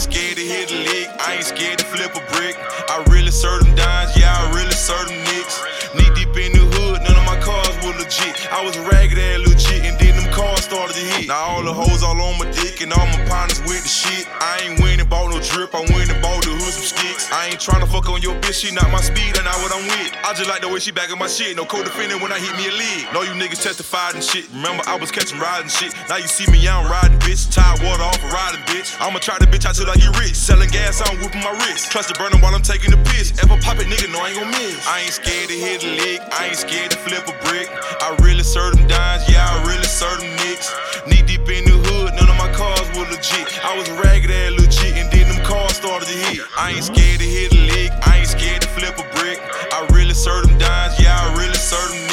ain't scared to hit a lick, I ain't scared to flip a brick. I really serve them dimes, yeah, I really serve them nicks. Knee deep in the hood, none of my cars were legit. I was ragged ass legit, and then them cars started to hit. Now all the hoes all on my dick, and all my partners with the shit. I ain't winning, bought no drip, I went and bought the hood some sticks. I ain't trying to fuck on your bitch, she not my speed, and not what I'm with. I just like the way she backing my shit, no co-defending when I hit me a lick. Now you niggas testified and shit. Remember, I was catching rides and shit. Now you see me, I'm riding, bitch. tied water off bitch. I'ma try the bitch out till I get rich. Selling gas, I'm whooping my wrist. The burner while I'm taking the piss. Ever pop it, nigga, no, I ain't gon' miss. I ain't scared to hit a lick, I ain't scared to flip a brick. I really serve them dimes, yeah, I really serve them nicks. Knee deep in the hood, none of my cars were legit. I was ragged ass legit, and then them cars started to hit. I ain't scared to hit a lick, I ain't scared to flip a brick. I really serve them dimes, yeah, I really serve them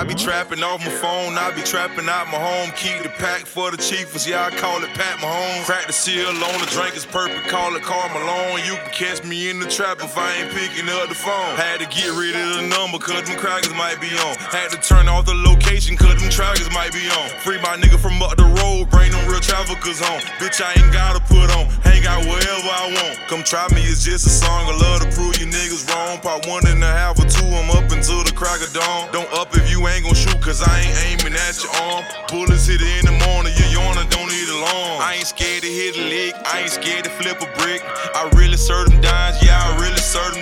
I be trapping off my phone, I be trapping out my home. Keep the pack for the chiefers, yeah, I call it Pat Mahomes. Crack the seal on the drink is perfect, call it Karl Malone. You can catch me in the trap if I ain't picking up the phone. Had to get rid of the number, cause them crackers might be on. Had to turn off the location, cause them trackers might be on. Free my nigga from up the road, bring them real traffickers home. Bitch, I ain't gotta put on, hang out wherever I want. Come try me, it's just a song. I love to prove you niggas Part one and a half or two, I'm up until the crack of dawn. Don't up if you ain't gon' shoot, cause I ain't aiming at your arm. Bullets hit it in the morning, you yawning, don't need alarm. I ain't scared to hit a lick, I ain't scared to flip a brick. I really serve them dimes, yeah, I really serve them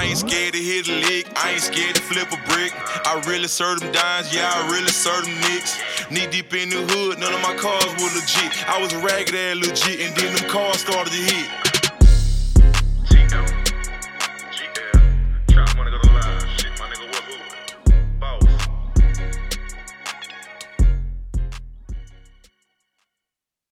I ain't scared to hit a lick, I ain't scared to flip a brick. I really serve them dimes, yeah, I really serve them nicks. Knee deep in the hood, none of my cars were legit. I was ragged ass legit, and then them cars started to hit.